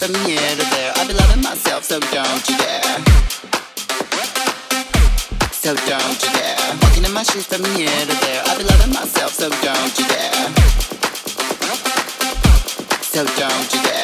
from here to there. I've been loving myself, so don't you dare. So don't you dare. Walking in my shoes from here to there. I've been loving myself, so don't you dare. So don't you dare.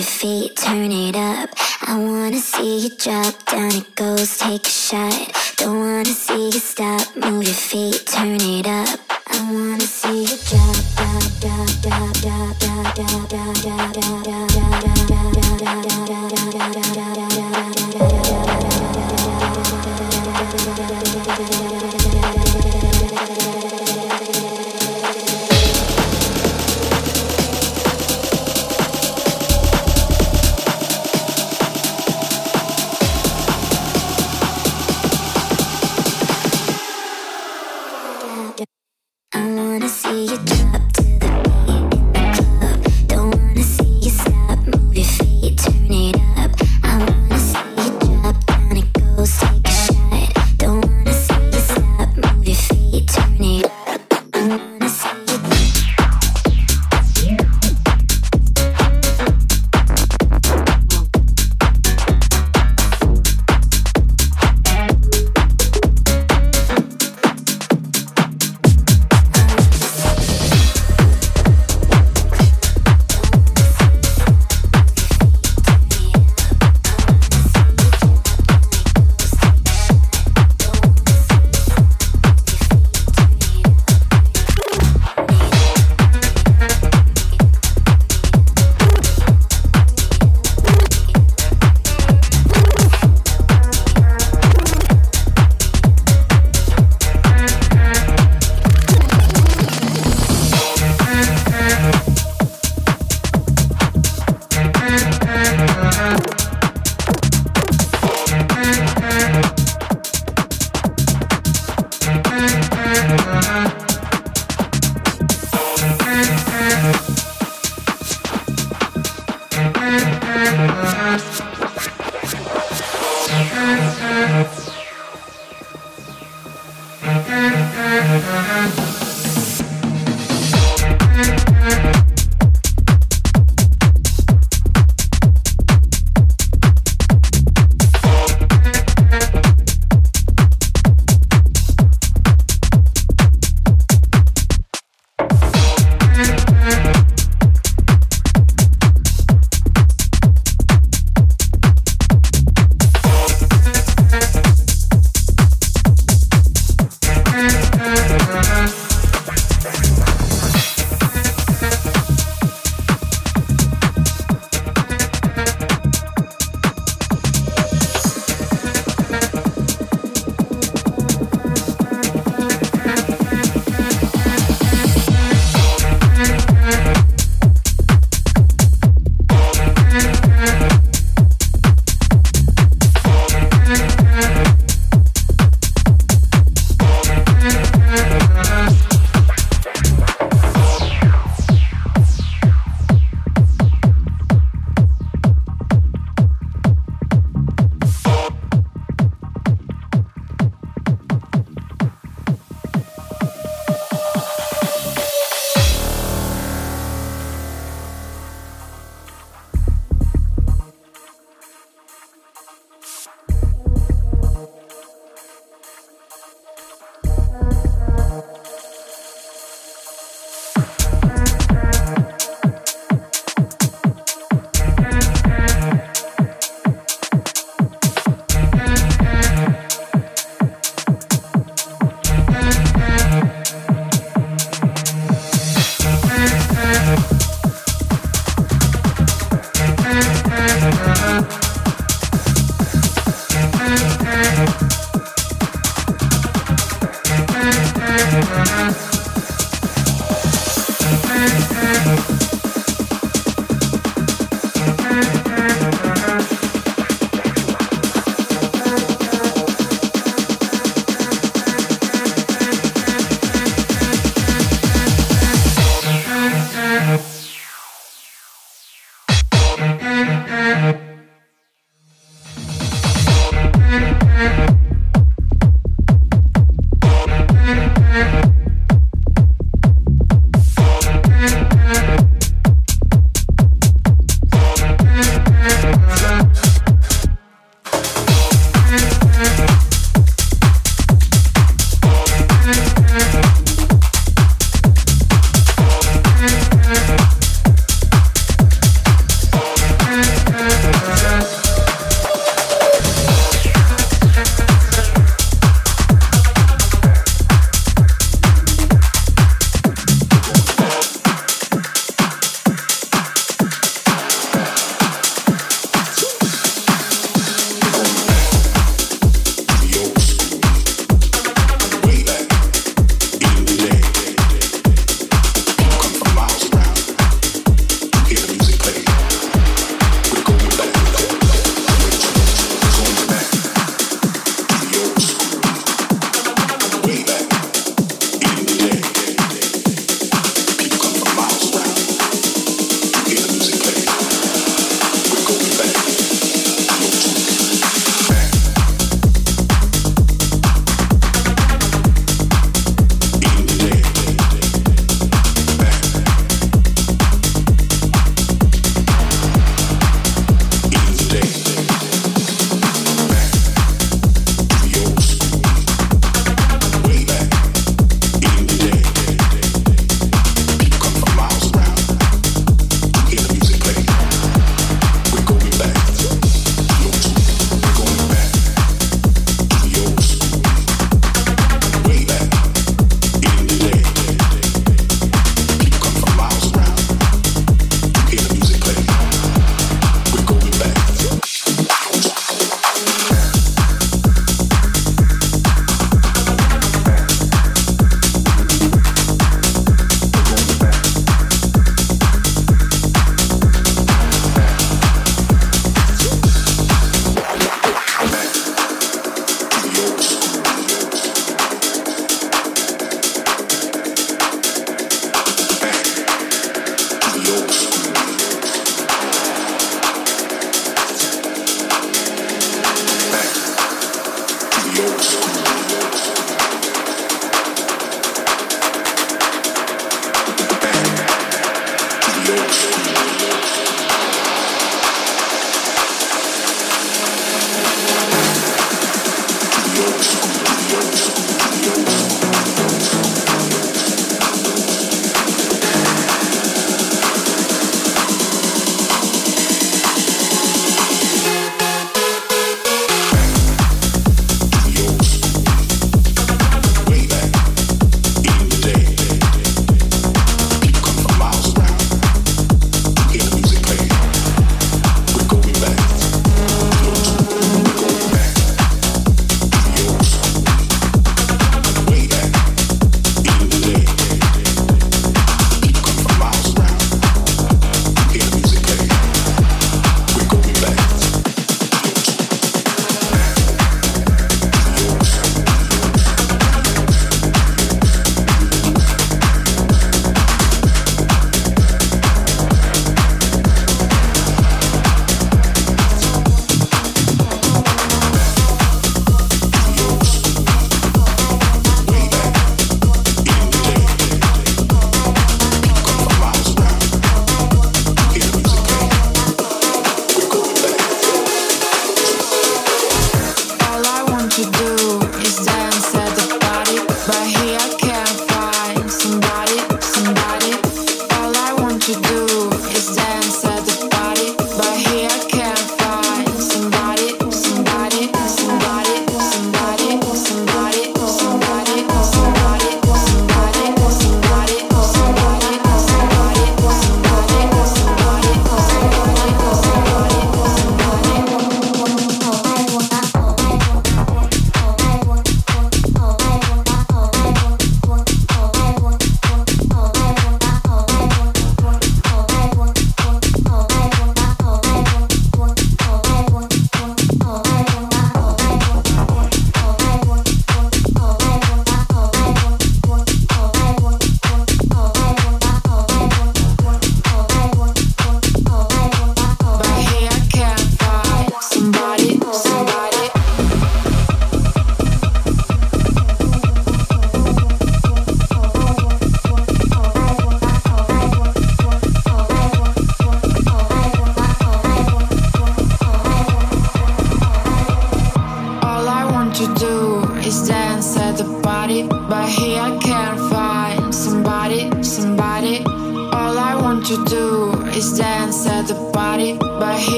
your feet, turn it up. I wanna see you drop down, it goes, take a shot. Don't wanna see you stop, move your feet, turn it up. I wanna see you drop, drop, drop, drop, drop, drop, drop, drop, drop, drop.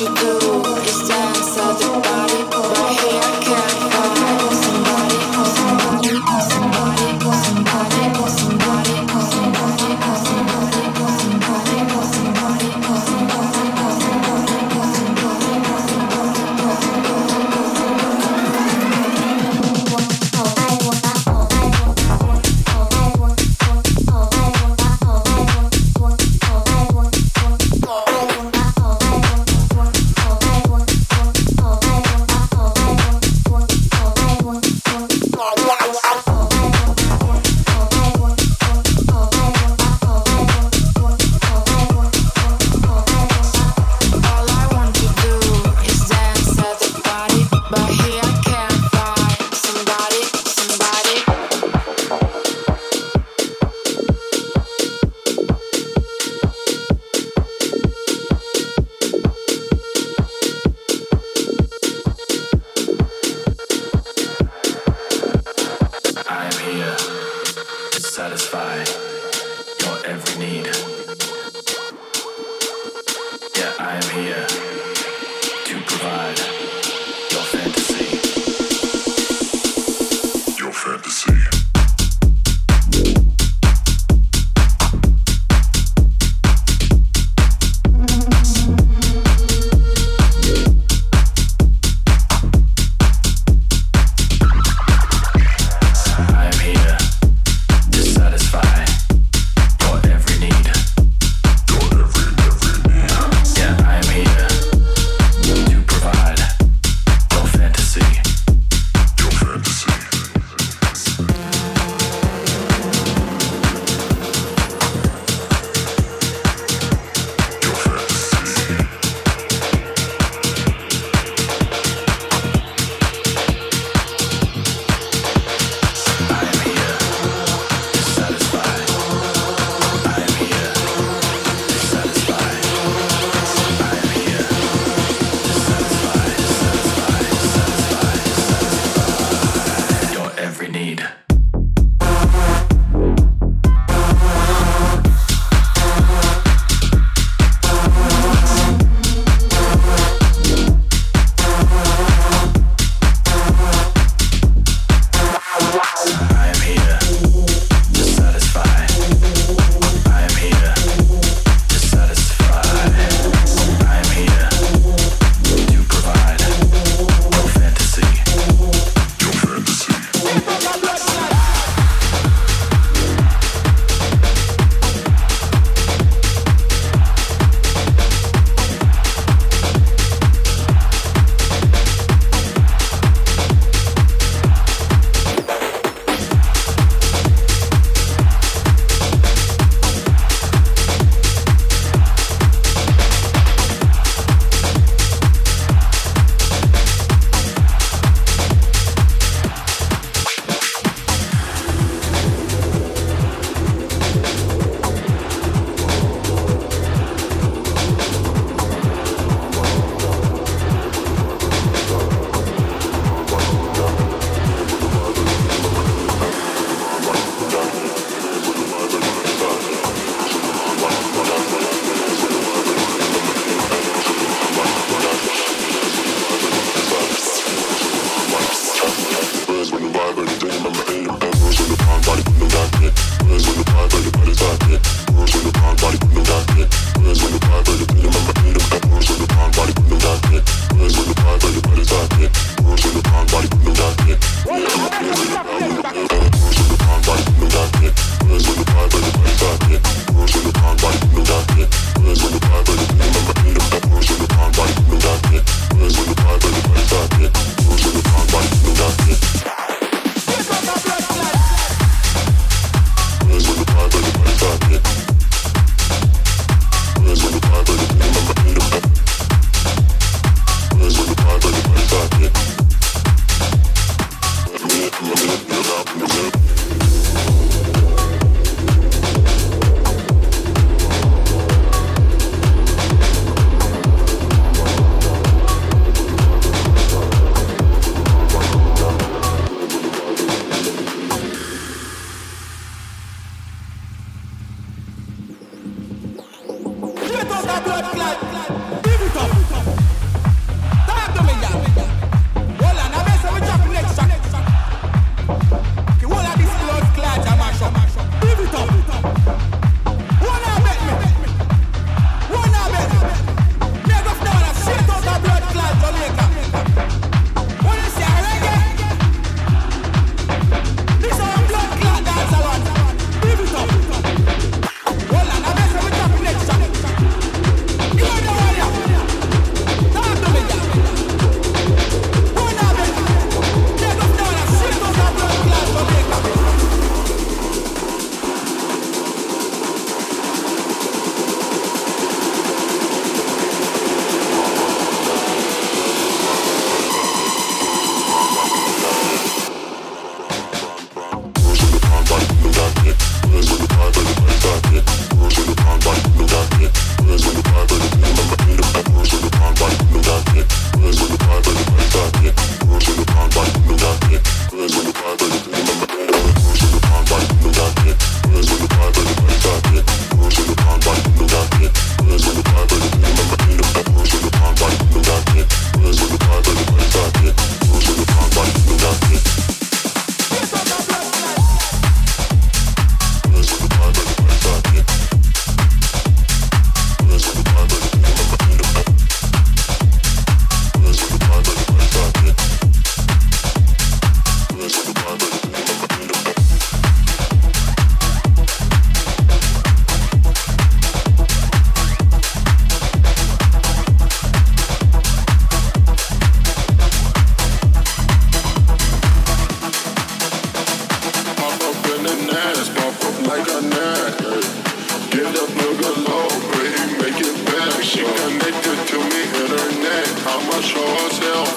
To do She connected to me in her name. I'm a show herself.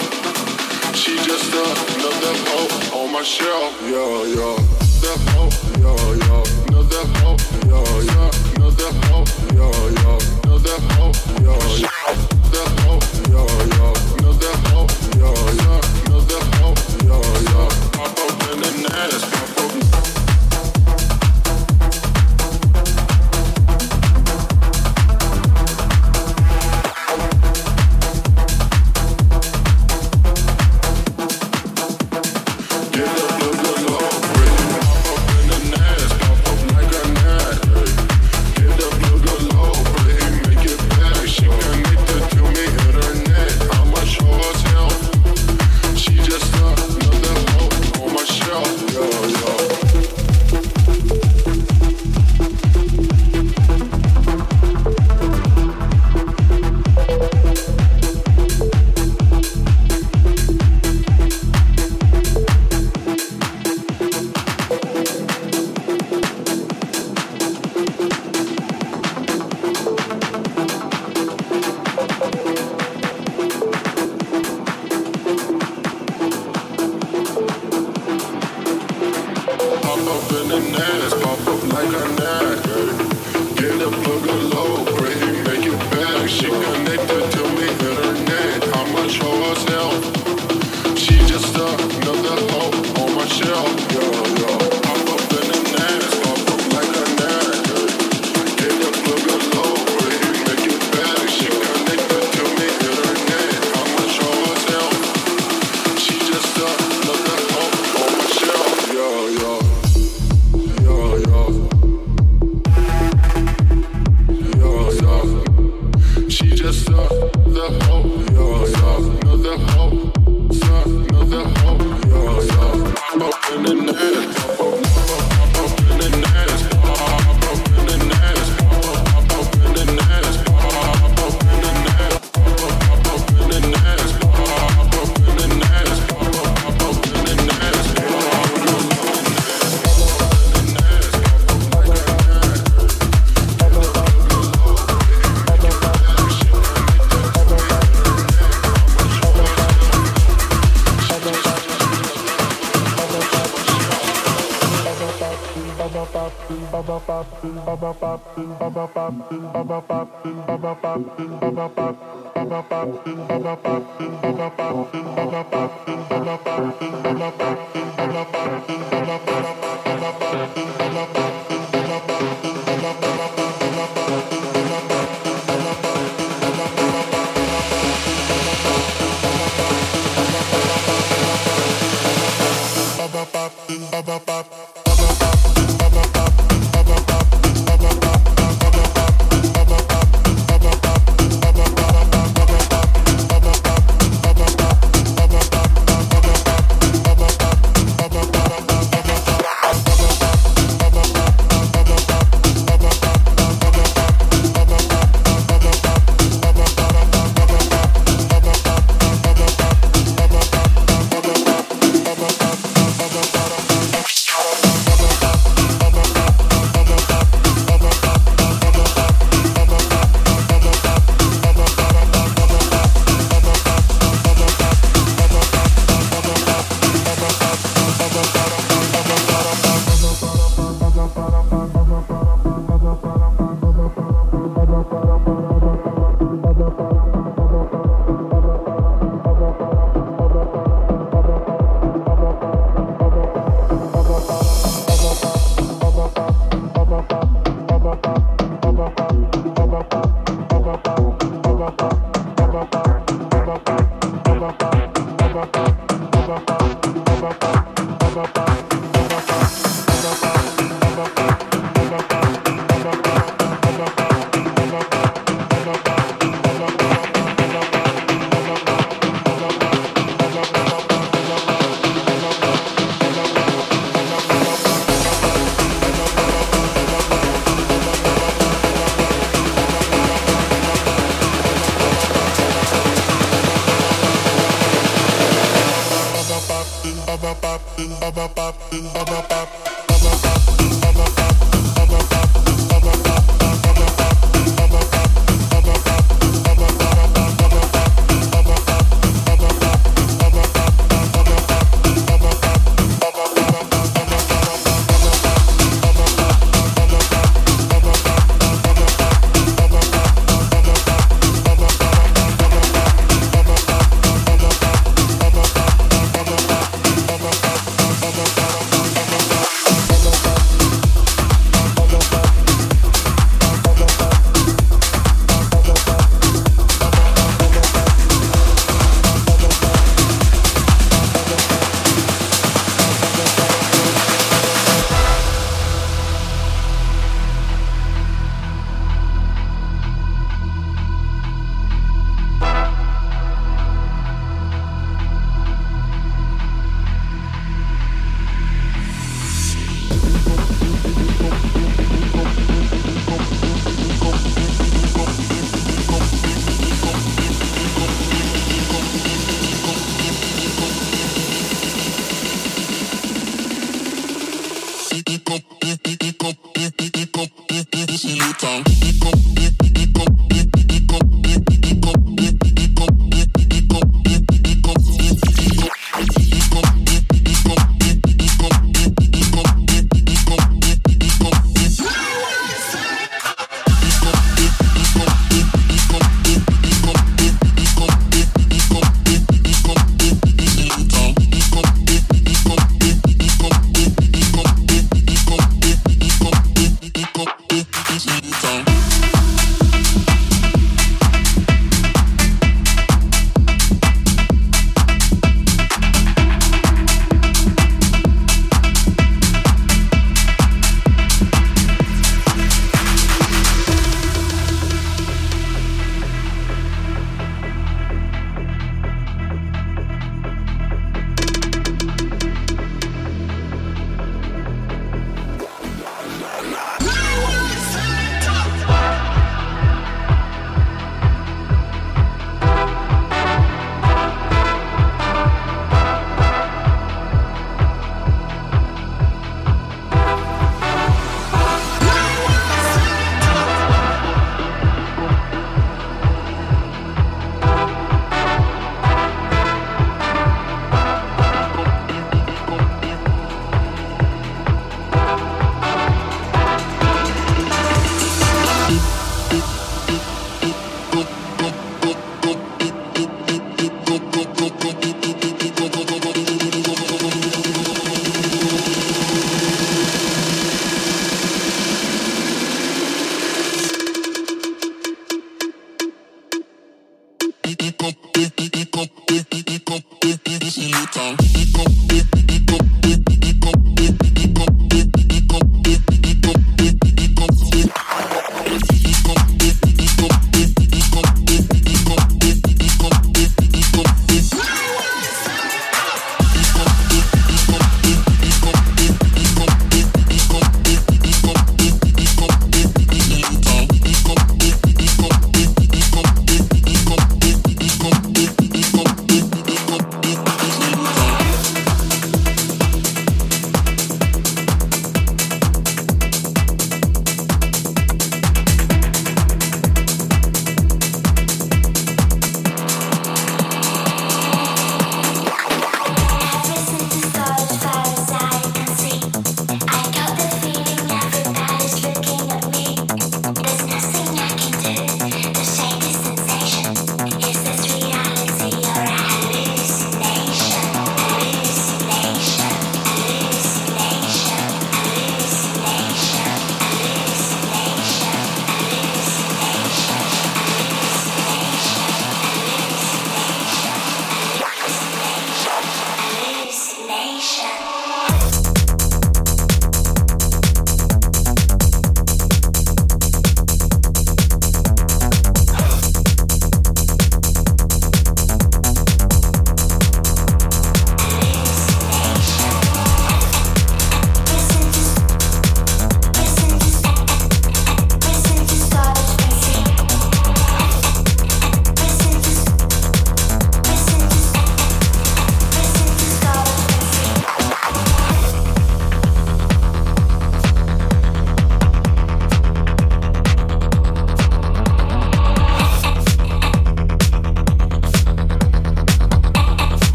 She just another hoe on my shelf. Yeah, yeah, Another hoe, Yeah, yeah, Another hoe, Yeah, yeah, Another hoe, Yeah, yeah, Another hoe, Yeah, yeah, Another hoe, Yeah, yeah, Another hoe, Yeah, yeah, Another hoe, Yeah, yeah, Pop up the nest.